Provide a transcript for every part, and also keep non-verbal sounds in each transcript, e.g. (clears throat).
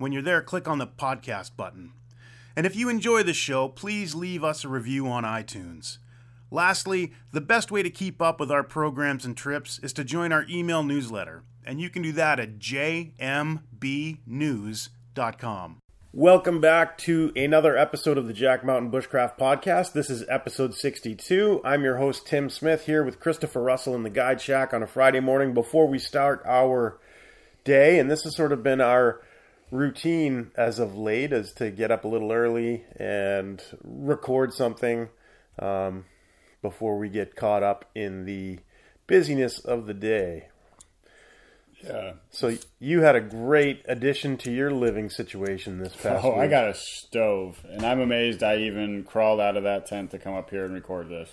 When you're there, click on the podcast button. And if you enjoy the show, please leave us a review on iTunes. Lastly, the best way to keep up with our programs and trips is to join our email newsletter, and you can do that at jmbnews.com. Welcome back to another episode of the Jack Mountain Bushcraft Podcast. This is episode 62. I'm your host, Tim Smith, here with Christopher Russell in the Guide Shack on a Friday morning before we start our day. And this has sort of been our routine as of late is to get up a little early and record something um, before we get caught up in the busyness of the day. Yeah. So you had a great addition to your living situation this past Oh, week. I got a stove, and I'm amazed I even crawled out of that tent to come up here and record this.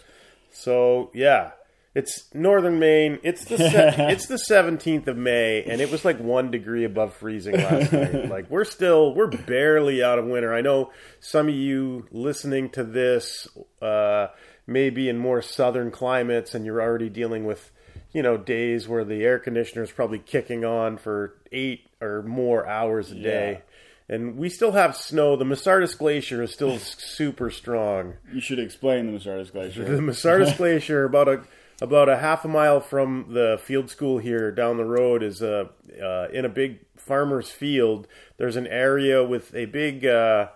So yeah, it's northern Maine. It's the se- (laughs) it's the seventeenth of May, and it was like one degree above freezing last night. (laughs) Like we're still we're barely out of winter. I know some of you listening to this uh, may be in more southern climates, and you're already dealing with you know days where the air conditioner is probably kicking on for eight or more hours a day. And we still have snow. The Masardis Glacier is still (laughs) super strong. You should explain the Masardis Glacier. The. Masardis Glacier, about a about a half a mile from the field school here down the road, is uh, uh, in a big farmer's field. There's an area with a big. Uh,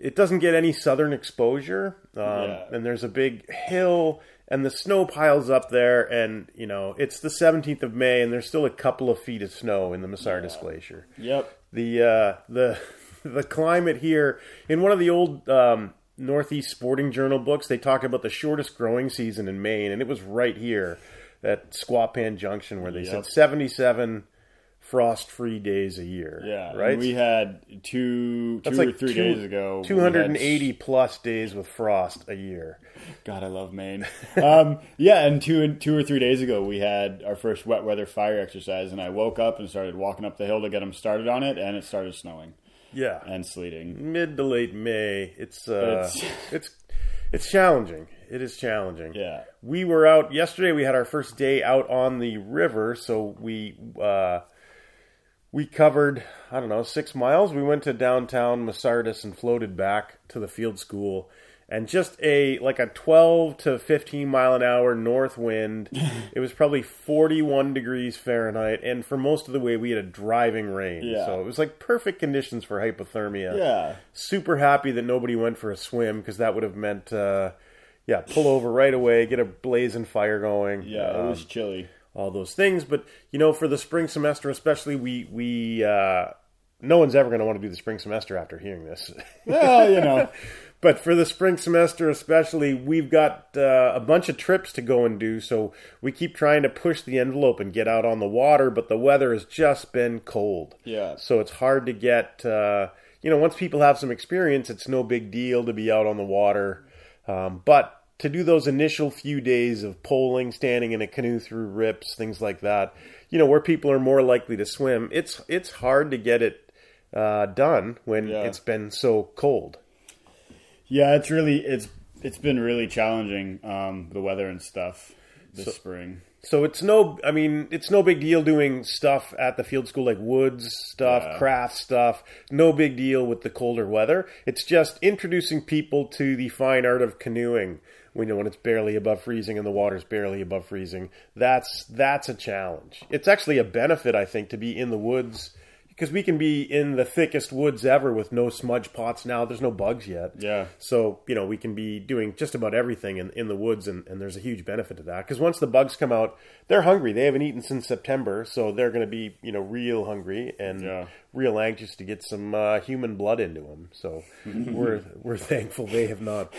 it doesn't get any southern exposure, um, Yeah. and there's a big hill, and the snow piles up there, and you know it's the 17th of May, and there's still a couple of feet of snow in the Masardis Glacier yep. the uh, the (laughs) the climate here in one of the old um, Northeast Sporting Journal books. They talk about the shortest growing season in Maine, and it was right here at Squapan Junction where they said seventy seven frost free days a year. Yeah. right. And we had two, two That's or like three two- days ago. we Two hundred and had- eighty plus days with frost a year. God, I love Maine. um, yeah, and two, two or three days ago, we had our first wet weather fire exercise, and I woke up and started walking up the hill to get them started on it, and it started snowing Yeah, and sleeting. mid to late May. It's uh, It's- (laughs) it's it's challenging. It is challenging. Yeah. we were out yesterday. We had our first day out on the river, so we uh, we covered I don't know six miles. We went to downtown Masardis and floated back to the field school, and just a like a twelve to fifteen mile an hour north wind. (laughs) it was probably forty one degrees Fahrenheit, and for most of the way we had a driving rain. Yeah. So it was like perfect conditions for hypothermia Yeah. super happy that nobody went for a swim because that would have meant, uh, yeah, pull over right away, get a blazing fire going. Yeah, it um, was chilly. all those things. But you know, for the spring semester, especially, we we uh, no one's ever going to want to do the spring semester after hearing this. (laughs) Well, you know. (laughs) but for the spring semester, especially, we've got uh, a bunch of trips to go and do. So we keep trying to push the envelope and get out on the water. But the weather has just been cold. Yeah. So it's hard to get. Uh, you know, once people have some experience, it's no big deal to be out on the water. Um, but to do those initial few days of poling, standing in a canoe through rips, things like that, you know, where people are more likely to swim, it's it's hard to get it uh, done when Yeah. it's been so cold. Yeah, it's really it's it's been really challenging um, the weather and stuff this spring. So it's no, I mean, it's no big deal doing stuff at the field school like woods stuff, Yeah. craft stuff. No big deal with the colder weather. It's just introducing people to the fine art of canoeing. We know when it's barely above freezing and the water's barely above freezing. That's that's a challenge. It's actually a benefit, I think, to be in the woods because we can be in the thickest woods ever with no smudge pots now. There's no bugs yet. Yeah. So, you know, we can be doing just about everything in, in the woods, and, and there's a huge benefit to that. Because once the bugs come out, they're hungry. They haven't eaten since September, so they're going to be, you know, real hungry and Yeah. real anxious to get some uh, human blood into them. So (laughs) we're, we're thankful they have not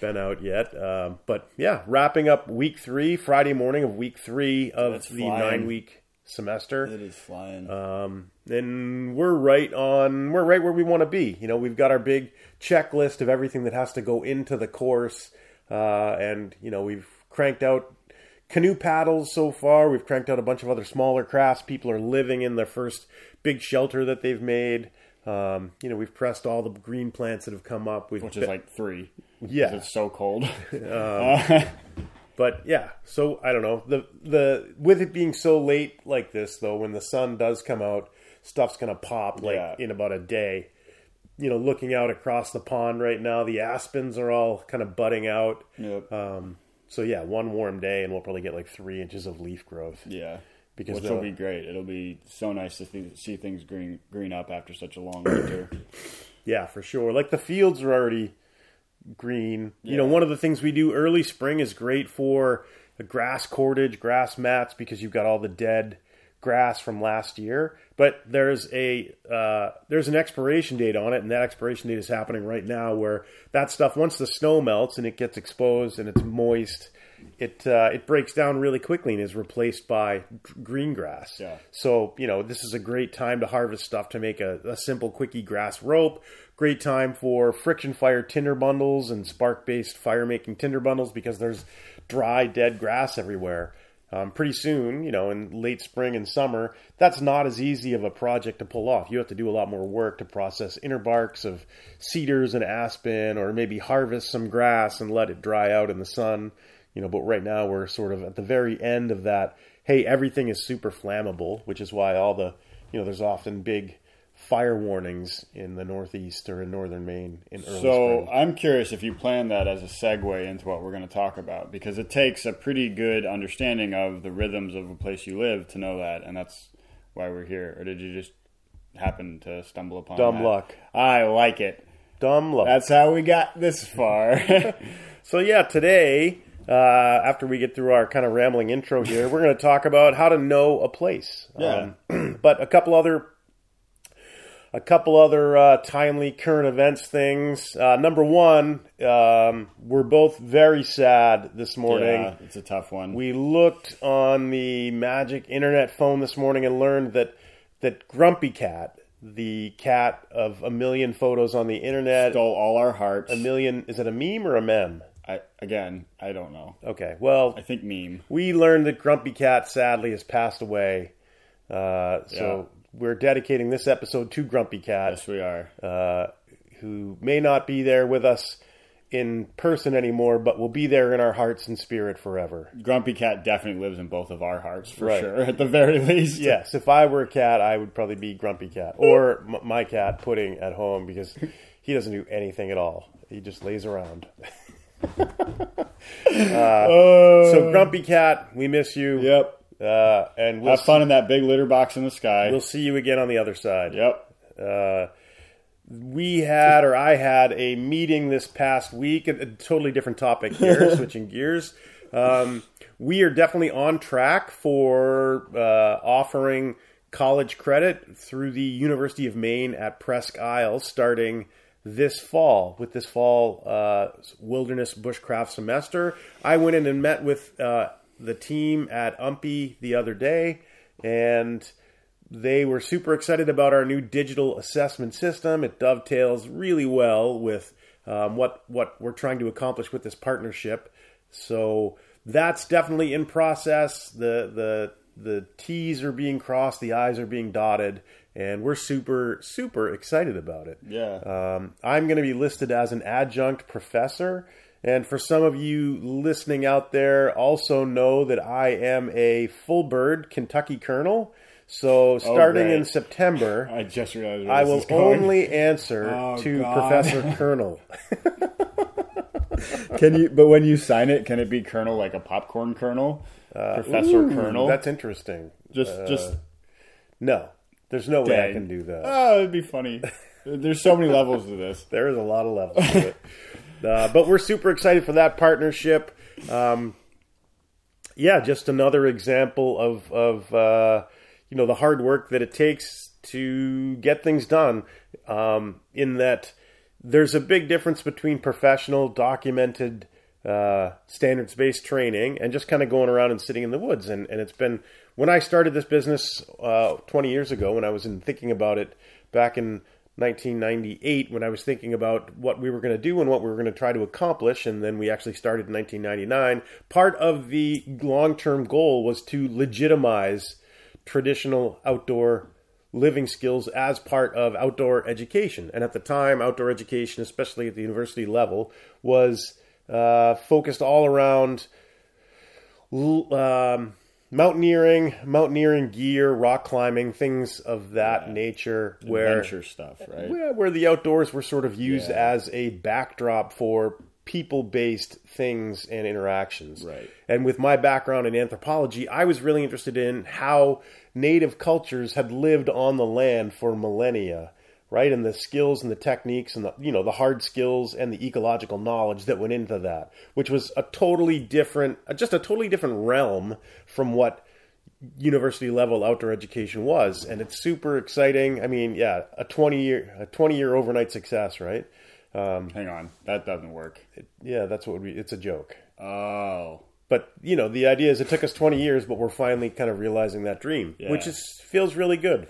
been out yet. Um, but yeah, wrapping up week three, Friday morning of week three of That's the flying. nine week semester. It is flying. um, and we're right on we're right where we want to be. You know we've got our big checklist of everything that has to go into the course uh, and you know we've cranked out canoe paddles so far. We've cranked out a bunch of other smaller crafts. People are living in their first big shelter that they've made. Um, you know we've pressed all the green plants that have come up. We've which is like three. Yeah, It's so cold. (laughs) but yeah, so I don't know the the with it being so late like this though, when the sun does come out, stuff's gonna pop like Yeah. in about a day. You know, looking out across the pond right now, the aspens are all kind of budding out. yep. Um, so yeah, one warm day, and we'll probably get like three inches of leaf growth. yeah. because Which will be great. It'll be so nice to th- see things green green up after such a long winter. (coughs) Yeah, for sure. Like the fields are already green. You know, one of the things we do early spring is great for the grass cordage, grass mats, because you've got all the dead grass from last year. But there's a uh, there's an expiration date on it, and that expiration date is happening right now. Where that stuff, once the snow melts and it gets exposed and it's moist, it uh, it breaks down really quickly and is replaced by green grass. Yeah. So, you know, this is a great time to harvest stuff to make a, a simple quickie grass rope. Great time for friction fire tinder bundles and spark based fire making tinder bundles because there's dry, dead grass everywhere. Um, pretty soon, you know, in late spring and summer, that's not as easy of a project to pull off. You have to do a lot more work to process inner barks of cedars and aspen, or maybe harvest some grass and let it dry out in the sun. You know, but right now we're sort of at the very end of that. Hey, everything is super flammable, which is why all the, you know, there's often big fire warnings in the Northeast or in northern Maine in early So spring. I'm curious if you plan that as a segue into what we're going to talk about because it takes a pretty good understanding of the rhythms of a place you live to know that, and that's why we're here. Or did you just happen to stumble upon Dumb that? luck. I like it. Dumb luck. That's how we got this far. (laughs) So yeah, today, uh, after we get through our kind of rambling intro here, we're going to talk about how to know a place. Yeah. Um, (clears throat) but a couple other, a couple other uh, timely current events things. Uh, number one, um, we're both very sad this morning. yeah, it's a tough one. We looked on the magic internet phone this morning and learned that that Grumpy Cat, the cat of a million photos on the internet, stole all our hearts. a million. Is it a meme or a mem? I, again, I don't know. Okay, well, I think meme. we learned that Grumpy Cat sadly has passed away. Uh, so we're dedicating this episode to Grumpy Cat, Yes, we are. uh, who may not be there with us in person anymore, but will be there in our hearts and spirit forever. Grumpy Cat definitely lives in both of our hearts for Right. sure, (laughs) at the very least. Yes, if I were a cat, I would probably be Grumpy Cat or m- my cat Pudding at home because he doesn't do anything at all. He just lays around. (laughs) Uh, so Grumpy Cat, we miss you. Yep. Uh, and we'll Have fun in that big litter box in the sky. We'll see you again on the other side. Yep. Uh, we had, or I had, a meeting this past week, a, a totally different topic here, (laughs) switching gears. Um, we are definitely on track for uh, offering college credit through the University of Maine at Presque Isle starting this fall with this fall uh, wilderness bushcraft semester. I went in and met with uh, the team at UMPI the other day, and they were super excited about our new digital assessment system. It dovetails really well with um, what what we're trying to accomplish with this partnership. So that's definitely in process. The the the T's are being crossed, the I's are being dotted, and we're super super excited about it. Yeah. Um, I'm going to be listed as an adjunct professor. And for some of you listening out there, also know that I am a full bird Kentucky colonel. So oh, starting great. in September, (laughs) I just realized I will only answer Oh, to God. Professor (laughs) Colonel. (laughs) Can you? But when you sign it, can it be Colonel like a popcorn Colonel, uh, Professor Ooh, Colonel? That's interesting. just uh, just No, There's no way I can do that. Oh, it'd be funny. There's so many levels to this. There is a lot of levels to it. Uh, but we're super excited for that partnership. Um, yeah, just another example of of uh, you know the hard work that it takes to get things done. Um, in that there's a big difference between professional, documented, uh, standards based training and just kind of going around and sitting in the woods. And and it's been when I started this business uh, 20 years ago, when I was in thinking about it back in 1998 when I was thinking about what we were going to do and what we were going to try to accomplish, and then we actually started in 1999. Part of the long term goal was to legitimize traditional outdoor living skills as part of outdoor education. And at the time, outdoor education, especially at the university level, was uh, focused all around um, mountaineering, mountaineering gear, rock climbing, things of that nature. Where Adventure stuff, right? where, where the outdoors were sort of used Yeah. as a backdrop for people based things and interactions. Right. And with my background in anthropology, I was really interested in how native cultures had lived on the land for millennia. Right, and the skills and the techniques and the you know the hard skills and the ecological knowledge that went into that, which was a totally different, just a totally different realm from what university level outdoor education was, and it's super exciting. I mean, yeah, a twenty year a twenty year overnight success, right? Hang on, that doesn't work. Yeah, that's what we. It's a joke, Oh, but you know, the idea is it took us twenty years, but we're finally kind of realizing that dream, which Yeah. is feels really good.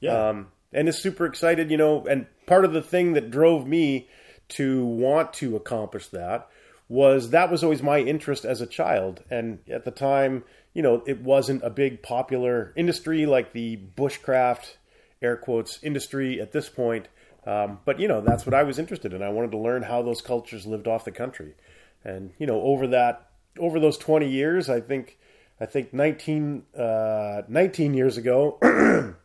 yeah. Um, and is super excited, you know. And part of the thing that drove me to want to accomplish that was that was always my interest as a child. And at the time, you know, it wasn't a big popular industry like the bushcraft, air quotes, industry at this point. Um, but, you know, that's what I was interested in. I wanted to learn how those cultures lived off the country. And, you know, over that, over those 20 years, I think, I think 19, uh, 19 years ago, (clears throat)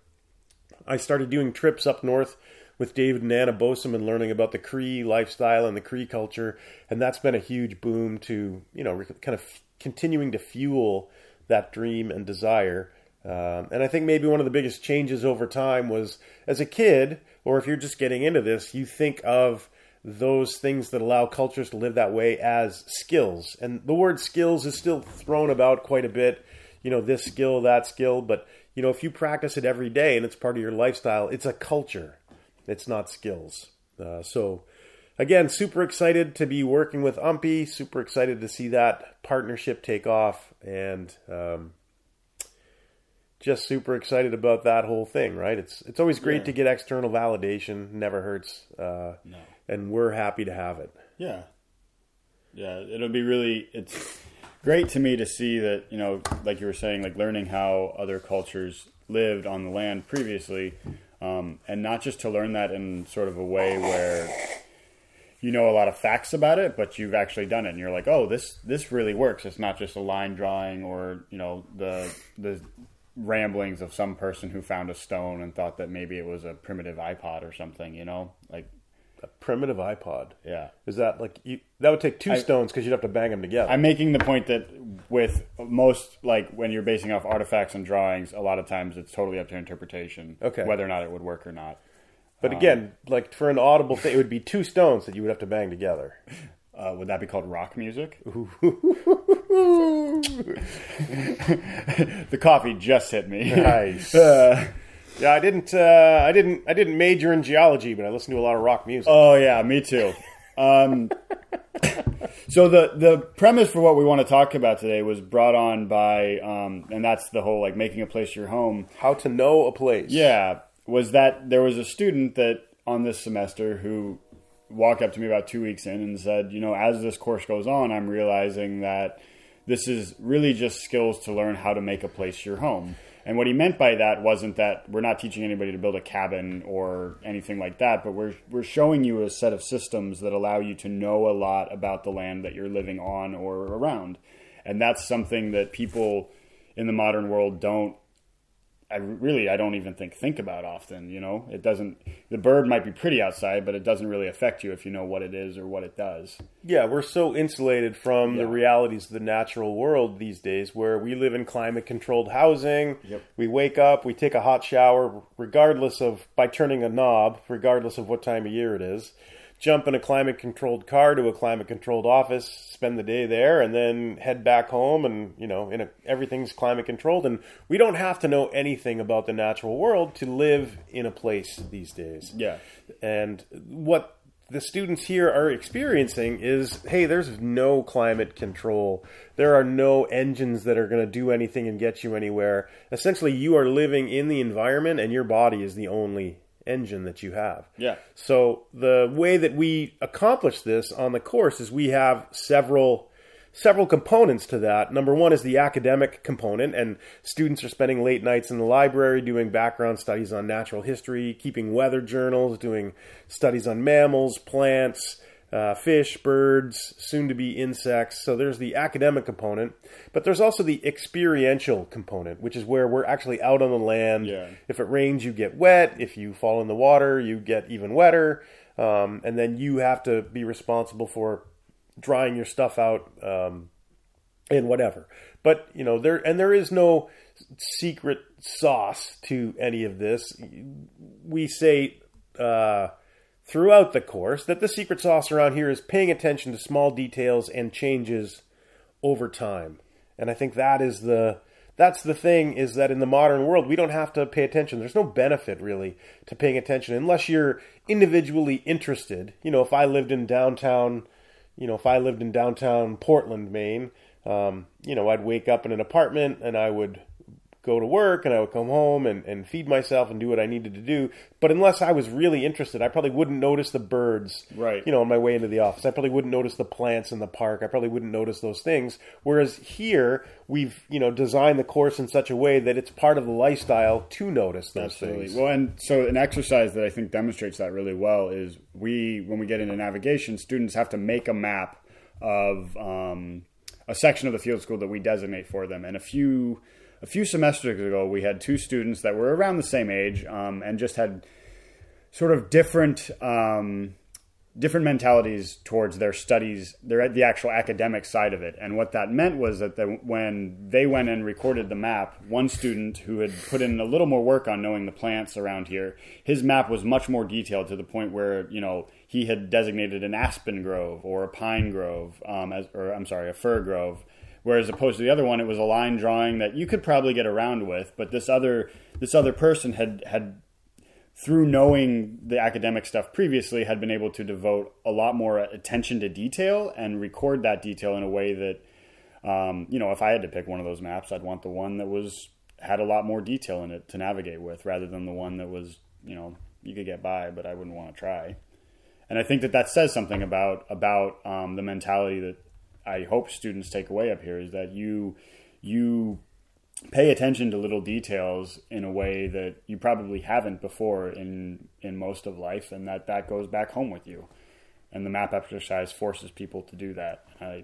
I started doing trips up north with David and Anna Bosum and learning about the Cree lifestyle and the Cree culture, and that's been a huge boom to you know kind of continuing to fuel that dream and desire. Um, and I think maybe one of the biggest changes over time was as a kid, or if you're just getting into this, you think of those things that allow cultures to live that way as skills. And the word skills is still thrown about quite a bit. You know, this skill, that skill, but you know, if you practice it every day and it's part of your lifestyle, it's a culture. It's not skills. Uh, so, again, super excited to be working with UMPI. Super excited to see that partnership take off, and um, just super excited about that whole thing. Right? It's it's always great Yeah. to get external validation. Never hurts. Uh, No. And we're happy to have it. Yeah. Yeah, it'll be really it's great to me to see that, you know, like you were saying, like learning how other cultures lived on the land previously. Um, and not just to learn that in sort of a way where you know a lot of facts about it, but you've actually done it and you're like, oh, this this really works. It's not just a line drawing or, you know, the the ramblings of some person who found a stone and thought that maybe it was a primitive iPod or something, you know? Like A primitive iPod. yeah. Is that like you, that would take two I- stones because you'd have to bang them together? I'm making the point that with most like when you're basing off artifacts and drawings, a lot of times it's totally up to interpretation. Okay. Whether or not it would work or not. but again, like for an audible thing, it would be two stones that you would have to bang together. (laughs) Uh, would that be called rock music? (laughs) (laughs) the coffee just hit me. Nice. Uh, Yeah, I didn't. Uh, I didn't. I didn't major in geology, but I listened to a lot of rock music. oh yeah, me too. Um, (laughs) so the the premise for what we want to talk about today was brought on by, um, and that's the whole like making a place your home. How to know a place? Yeah, was that there was a student that on this semester who walked up to me about two weeks in and said, you know, as this course goes on, I'm realizing that this is really just skills to learn how to make a place your home. And what he meant by that wasn't that we're not teaching anybody to build a cabin or anything like that, but we're we're showing you a set of systems that allow you to know a lot about the land that you're living on or around. And that's something that people in the modern world don't I really I don't even think think about often. You know, it doesn't. The bird might be pretty outside, but it doesn't really affect you if you know what it is or what it does. Yeah, we're so insulated from Yeah. the realities of the natural world these days where we live in climate controlled housing. Yep. We wake up, we take a hot shower regardless of by turning a knob, regardless of what time of year it is. Jump in a climate controlled car to a climate controlled office, spend the day there and then head back home and, you know, in a, everything's climate controlled and we don't have to know anything about the natural world to live in a place these days. Yeah. And what the students here are experiencing is hey, there's no climate control. There are no engines that are going to do anything and get you anywhere. Essentially, you are living in the environment and your body is the only engine that you have. Yeah. So the way that we accomplish this on the course is we have several several components to that. Number one is the academic component, and students are spending late nights in the library doing background studies on natural history, keeping weather journals, doing studies on mammals, plants, uh, fish, birds, soon to be insects. So there's the academic component, but there's also the experiential component, which is where we're actually out on the land. Yeah. If it rains, you get wet. If you fall in the water, you get even wetter. Um, and then you have to be responsible for drying your stuff out um, and whatever. But you know there and there is no secret sauce to any of this. We say uh, throughout the course that the secret sauce around here is paying attention to small details and changes over time. And I think that is the that's the thing is that in the modern world we don't have to pay attention. There's no benefit really to paying attention unless you're individually interested. You know, if I lived in downtown, you know, if I lived in downtown Portland, Maine, um, you know, I'd wake up in an apartment and I would go to work and I would come home and, and feed myself and do what I needed to do. But unless I was really interested, I probably wouldn't notice the birds, Right. you know, on my way into the office. I probably wouldn't notice the plants in the park. I probably wouldn't notice those things. Whereas here, we've, you know, designed the course in such a way that it's part of the lifestyle to notice those Absolutely. things. Well, and so an exercise that I think demonstrates that really well is we, when we get into navigation, students have to make a map of um, a section of the field school that we designate for them. And a few a few semesters ago, we had two students that were around the same age um, and just had sort of different um, different mentalities towards their studies, their the actual academic side of it. And what that meant was that the, when they went and recorded the map, one student who had put in a little more work on knowing the plants around here, his map was much more detailed to the point where you know he had designated an aspen grove or a pine grove, um, as, or I'm sorry, a fir grove. Whereas opposed to the other one, it was a line drawing that you could probably get around with, but this other this other person had had through knowing the academic stuff previously, had been able to devote a lot more attention to detail and record that detail in a way that, um, you know, if I had to pick one of those maps, I'd want the one that was had a lot more detail in it to navigate with, rather than the one that was, you know, you could get by, but I wouldn't want to try. And I think that that says something about about um, the mentality that I hope students take away up here is that you you pay attention to little details in a way that you probably haven't before in in most of life, and that that goes back home with you. And the map exercise forces people to do that. I,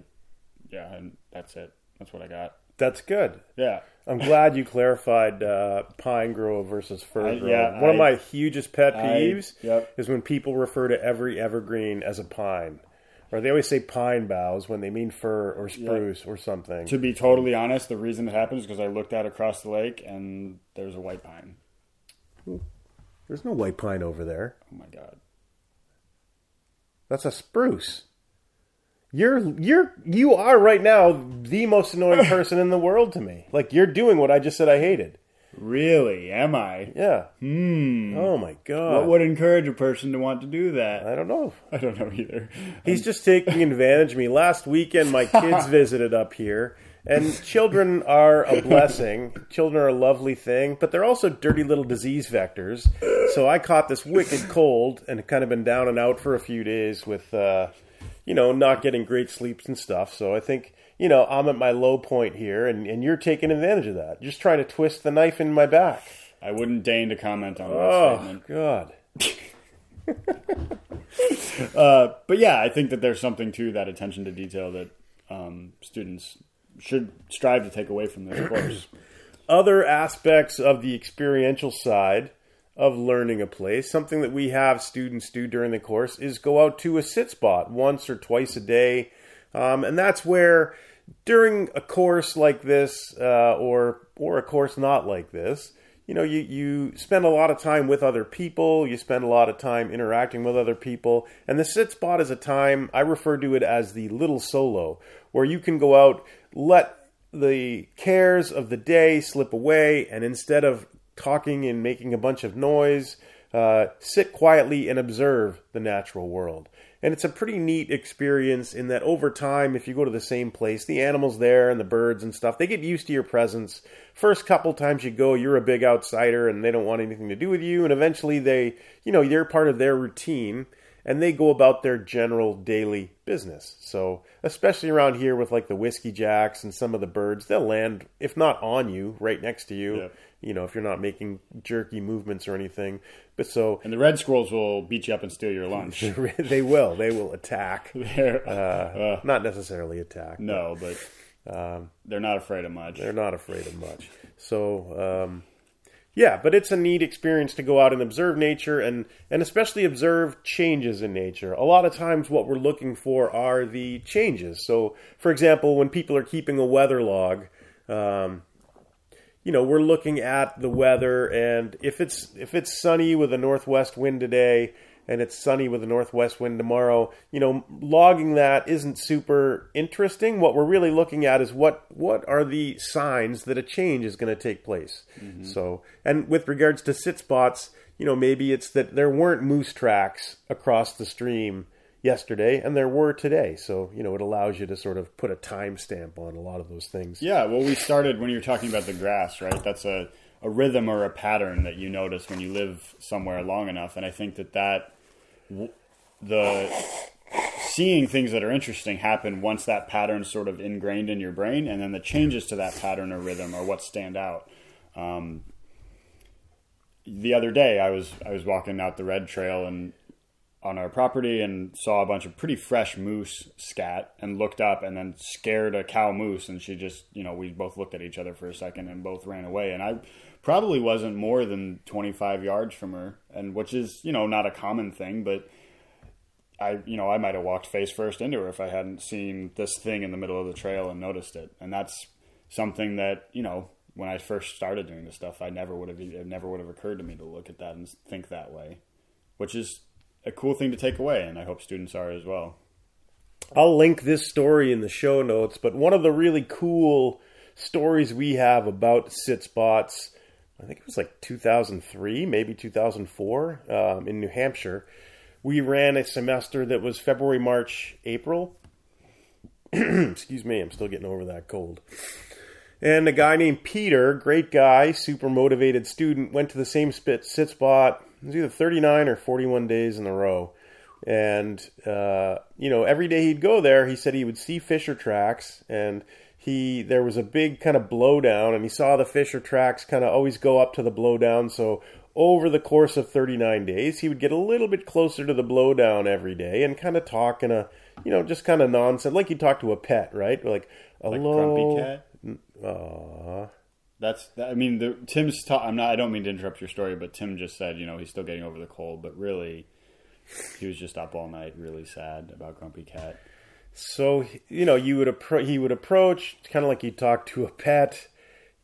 yeah, and that's it. That's what I got. That's good. Yeah, I'm glad you clarified uh, pine grove versus fir I- grove. yeah, One of my hugest pet I- peeves yep. is when people refer to every evergreen as a pine. Or they always say pine boughs when they mean fir or spruce or something. to be totally honest, the reason it happens is because I looked out across the lake and there's a white pine. There's no white pine over there. Oh my god. That's a spruce. You're you're you are right now the most annoying (laughs) person in the world to me. Like you're doing what I just said I hated. Really? Am I? Yeah. Hmm. Oh my god. What would encourage a person to want to do that? I don't know. (laughs) I don't know either. He's just taking advantage of me. Last weekend, my kids (laughs) visited up here, and children are a blessing. Children are a lovely thing, but they're also dirty little disease vectors. So I caught this wicked cold and kind of been down and out for a few days with, uh, you know, not getting great sleeps and stuff. So I think, you know, I'm at my low point here, and, and you're taking advantage of that. You're just trying to twist the knife in my back. I wouldn't deign to comment on that Oh, statement. God. (laughs) Uh, but yeah, I think that there's something to that attention to detail that um, students should strive to take away from this course. (clears throat) other aspects of the experiential side of learning a place, something that we have students do during the course is go out to a sit spot once or twice a day. Um, and that's where during a course like this, uh, or or a course not like this, you know, you, you spend a lot of time with other people, you spend a lot of time interacting with other people, and the sit spot is a time, I refer to it as the little solo, where you can go out, let the cares of the day slip away, and instead of talking and making a bunch of noise, uh, sit quietly and observe the natural world. And it's a pretty neat experience in that over time, if you go to the same place, the animals there and the birds and stuff, they get used to your presence. First couple times you go, you're a big outsider and they don't want anything to do with you. And eventually they, you know, you're part of their routine and they go about their general daily business. So, especially around here with like the whiskey jacks and some of the birds, they'll land, if not on you, right next to you. Yeah. You know, if you're not making jerky movements or anything. But so And the red squirrels will beat you up and steal your lunch. (laughs) they will, they will attack. (laughs) Uh, uh, not necessarily attack. no, but they're not afraid of much. They're not afraid of much. So, um, yeah, but it's a neat experience to go out and observe nature and, and especially observe changes in nature. A lot of times, what we're looking for are the changes. So, for example, when people are keeping a weather log, um, you know, we're looking at the weather, and if it's if it's sunny with a northwest wind today, and it's sunny with a northwest wind tomorrow, you know, logging that isn't super interesting. What we're really looking at is what what are the signs that a change is going to take place. Mm-hmm. So, and with regards to sit spots, you know, maybe it's that there weren't moose tracks across the stream yesterday, and there were today. So, you know, it allows you to sort of put a timestamp on a lot of those things. Yeah, well, we started when you were talking about the grass, right? That's a, a rhythm or a pattern that you notice when you live somewhere long enough. And I think that that, the seeing things that are interesting happen once that pattern's sort of ingrained in your brain, and then the changes to that pattern or rhythm are what stand out. Um, the other day, I was I was walking out the red trail and on our property and saw a bunch of pretty fresh moose scat and looked up and then scared a cow moose and she just you know we both looked at each other for a second and both ran away and I probably wasn't more than 25 yards from her and which is you know not a common thing but I you know I might have walked face first into her if I hadn't seen this thing in the middle of the trail and noticed it and that's something that you know when I first started doing this stuff I never would have it never would have occurred to me to look at that and think that way which is a cool thing to take away, and I hope students are as well. I'll link this story in the show notes, but one of the really cool stories we have about sit spots, I think it was like 2003, maybe 2004, um, in New Hampshire. We ran a semester that was February, March, April. (clears throat) Excuse me, I'm still getting over that cold. And a guy named Peter, great guy, super motivated student, went to the same spit, sit spot. It was either 39 or 41 days in a row. And, uh, you know, every day he'd go there, he said he would see Fisher tracks. And he there was a big kind of blowdown, and he saw the Fisher tracks kind of always go up to the blowdown. So over the course of 39 days, he would get a little bit closer to the blowdown every day and kind of talk in a, you know, just kind of nonsense, like you talk to a pet, right? Like, a Like. Grumpy Cat. Aw. That's. I mean, the, Tim's. Ta- I'm not. I don't mean to interrupt your story, but Tim just said, you know, he's still getting over the cold, but really, he was just up all night, really sad about Grumpy Cat. So you know, you would appro- he would approach kind of like you talk to a pet,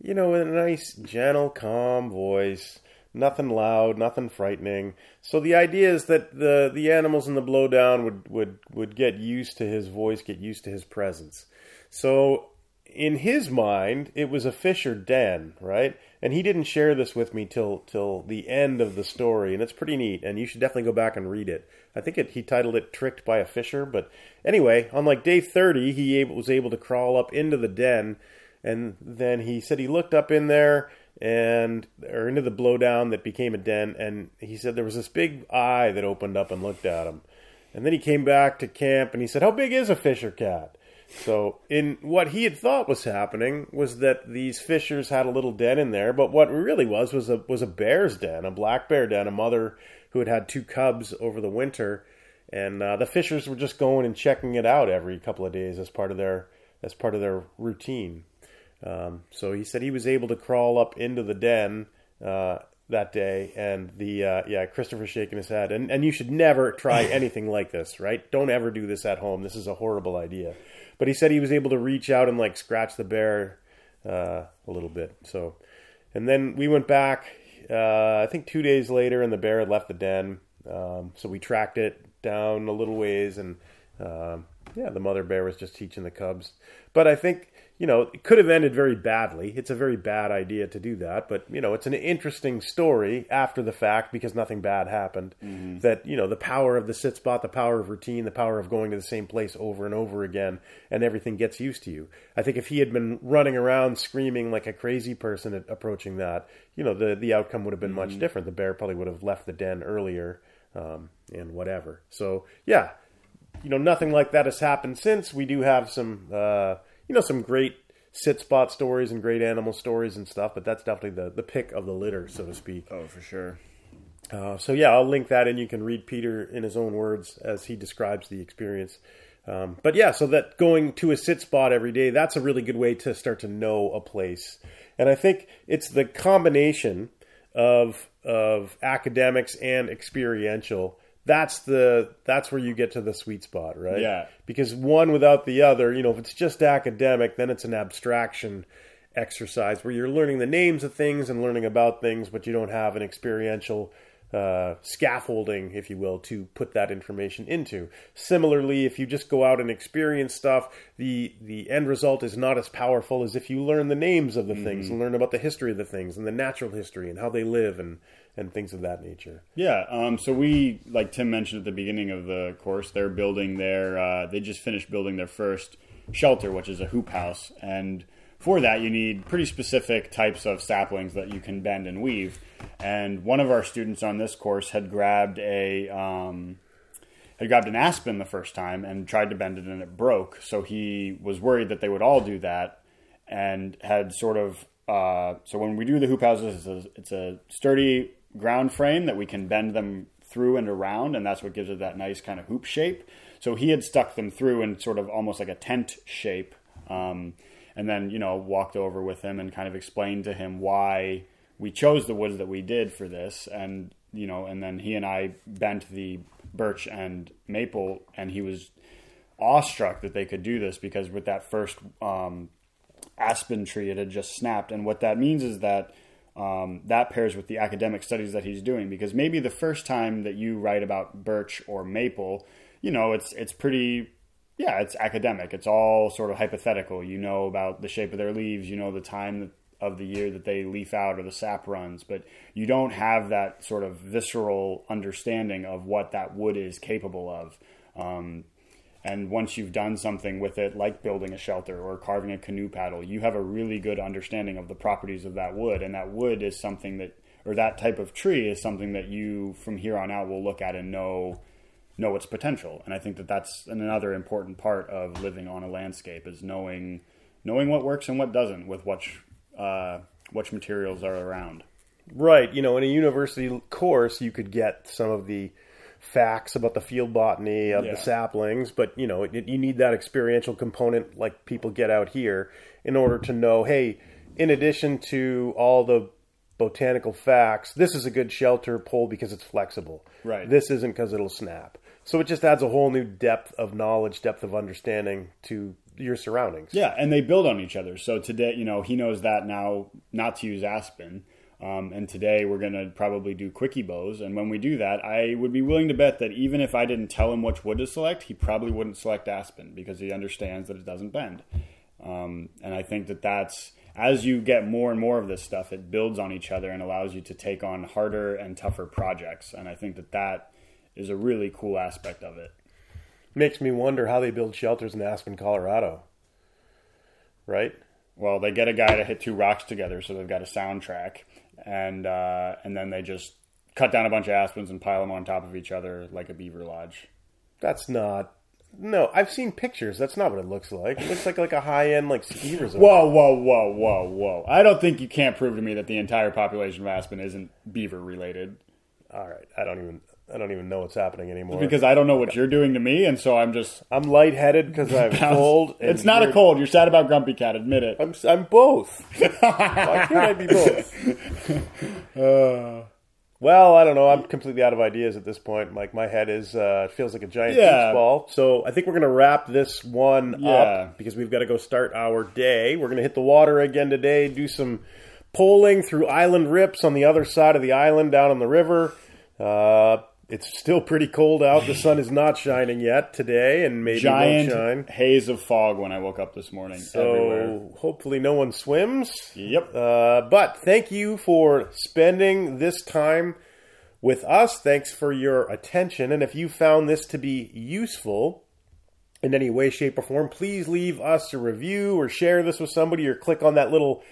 you know, in a nice, gentle, calm voice, nothing loud, nothing frightening. So the idea is that the the animals in the blowdown would would would get used to his voice, get used to his presence. So in his mind, it was a Fisher den, right? And he didn't share this with me till till the end of the story, and it's pretty neat. And you should definitely go back and read it. I think it, he titled it "Tricked by a Fisher," but anyway, on like day thirty, he able, was able to crawl up into the den, and then he said he looked up in there and or into the blowdown that became a den, and he said there was this big eye that opened up and looked at him, and then he came back to camp and he said, "How big is a Fisher cat?" So, in what he had thought was happening was that these fishers had a little den in there, but what really was was a was a bear's den, a black bear den, a mother who had had two cubs over the winter, and uh, the fishers were just going and checking it out every couple of days as part of their as part of their routine. Um, so he said he was able to crawl up into the den uh, that day, and the uh, yeah, Christopher shaking his head, and and you should never try (laughs) anything like this, right? Don't ever do this at home. This is a horrible idea. But he said he was able to reach out and like scratch the bear uh, a little bit. So, and then we went back. Uh, I think two days later, and the bear had left the den. Um, so we tracked it down a little ways, and um, yeah, the mother bear was just teaching the cubs. But I think you know it could have ended very badly. It's a very bad idea to do that, but you know it's an interesting story after the fact because nothing bad happened. Mm-hmm. That you know the power of the sit spot, the power of routine, the power of going to the same place over and over again, and everything gets used to you. I think if he had been running around screaming like a crazy person at, approaching that, you know the the outcome would have been mm-hmm. much different. The bear probably would have left the den earlier. Um, and whatever. So yeah, you know, nothing like that has happened since. We do have some, uh, you know, some great sit spot stories and great animal stories and stuff, but that's definitely the, the pick of the litter, so to speak. Oh, for sure. Uh, so yeah, I'll link that and you can read Peter in his own words as he describes the experience. Um, but yeah, so that going to a sit spot every day, that's a really good way to start to know a place. And I think it's the combination of of academics and experiential that's the that's where you get to the sweet spot, right? Yeah. Because one without the other, you know, if it's just academic, then it's an abstraction exercise where you're learning the names of things and learning about things, but you don't have an experiential uh, scaffolding, if you will, to put that information into. Similarly, if you just go out and experience stuff, the the end result is not as powerful as if you learn the names of the mm-hmm. things and learn about the history of the things and the natural history and how they live and and things of that nature. Yeah. Um, so we, like Tim mentioned at the beginning of the course, they're building their. Uh, they just finished building their first shelter, which is a hoop house, and for that you need pretty specific types of saplings that you can bend and weave. And one of our students on this course had grabbed a. Um, had grabbed an aspen the first time and tried to bend it and it broke. So he was worried that they would all do that and had sort of uh, so when we do the hoop houses, it's a, it's a, sturdy ground frame that we can bend them through and around, and that's what gives it that nice kind of hoop shape. So he had stuck them through in sort of almost like a tent shape, um, and then you know walked over with him and kind of explained to him why we chose the woods that we did for this, and you know, and then he and I bent the birch and maple, and he was awestruck that they could do this because with that first um, aspen tree it had just snapped, and what that means is that um, that pairs with the academic studies that he's doing because maybe the first time that you write about birch or maple, you know, it's it's pretty yeah, it's academic. It's all sort of hypothetical. You know about the shape of their leaves, you know the time of the year that they leaf out or the sap runs, but you don't have that sort of visceral understanding of what that wood is capable of. Um, and once you've done something with it, like building a shelter or carving a canoe paddle, you have a really good understanding of the properties of that wood. And that wood is something that, or that type of tree is something that you from here on out will look at and know know its potential. And I think that that's another important part of living on a landscape is knowing knowing what works and what doesn't with which uh, which materials are around. Right. You know, in a university course, you could get some of the facts about the field botany of yeah. the saplings, but you know, it, you need that experiential component like people get out here in order to know, hey, in addition to all the botanical facts, this is a good shelter pole because it's flexible. Right. This isn't because it'll snap. So it just adds a whole new depth of knowledge, depth of understanding to your surroundings. Yeah, and they build on each other. So today, you know, he knows that now not to use aspen um, and today we're going to probably do quickie bows. And when we do that, I would be willing to bet that even if I didn't tell him which wood to select, he probably wouldn't select aspen because he understands that it doesn't bend. Um, and I think that that's as you get more and more of this stuff, it builds on each other and allows you to take on harder and tougher projects. And I think that that is a really cool aspect of it. Makes me wonder how they build shelters in Aspen, Colorado. Right? Well, they get a guy to hit two rocks together, so they've got a soundtrack and uh, and then they just cut down a bunch of aspens and pile them on top of each other like a beaver lodge. That's not. No, I've seen pictures. That's not what it looks like. It looks like like a high end like ski resort. Whoa, whoa, whoa, whoa, whoa! I don't think you can't prove to me that the entire population of aspen isn't beaver related. All right, I don't even. I don't even know what's happening anymore. because I don't know what you're doing to me, and so I'm just. I'm lightheaded because I'm (laughs) cold. and It's not a you're- cold. You're sad about Grumpy Cat. Admit it. I'm I'm both. (laughs) Why can't I be both? well, I don't know. I'm completely out of ideas at this point. Like my head is uh, it feels like a giant Yeah. ball. So I think we're gonna wrap this one Yeah. up because we've got to go start our day. We're gonna hit the water again today. Do some poling through island rips on the other side of the island down on the river. Uh, it's still pretty cold out. The sun is not shining yet today, and maybe won't shine. Haze of fog when I woke up this morning. everywhere. So hopefully no one swims. Yep. Uh, but thank you for spending this time with us. Thanks for your attention. And if you found this to be useful in any way, shape, or form, please leave us a review or share this with somebody or click on that little,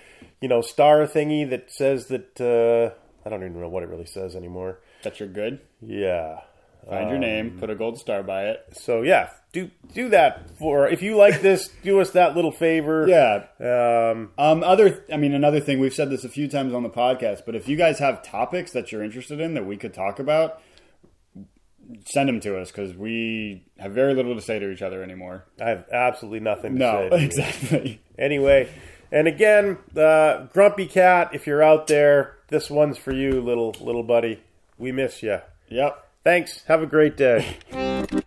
you know, star thingy that says that. Uh, I don't even know what it really says anymore. That you're good. Yeah. Find your name. Put a gold star by it. So yeah, do do that for if you like this, (laughs) do us that little favor. Yeah. Um, Um, other, I mean, another thing we've said this a few times on the podcast, but if you guys have topics that you're interested in that we could talk about, send them to us because we have very little to say to each other anymore. I have absolutely nothing to No, say. you. exactly. Anyway, and again, uh, Grumpy Cat, if you're out there, this one's for you, little little buddy. We miss you. Yep. Thanks. Have a great day. (laughs)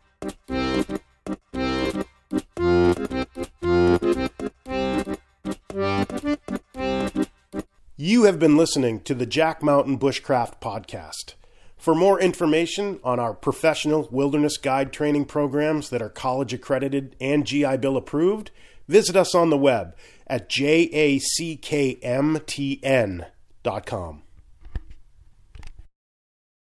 You have been listening to the Jack Mountain Bushcraft Podcast. For more information on our professional wilderness guide training programs that are college accredited and GI Bill approved, visit us on the web at jackmtn.com.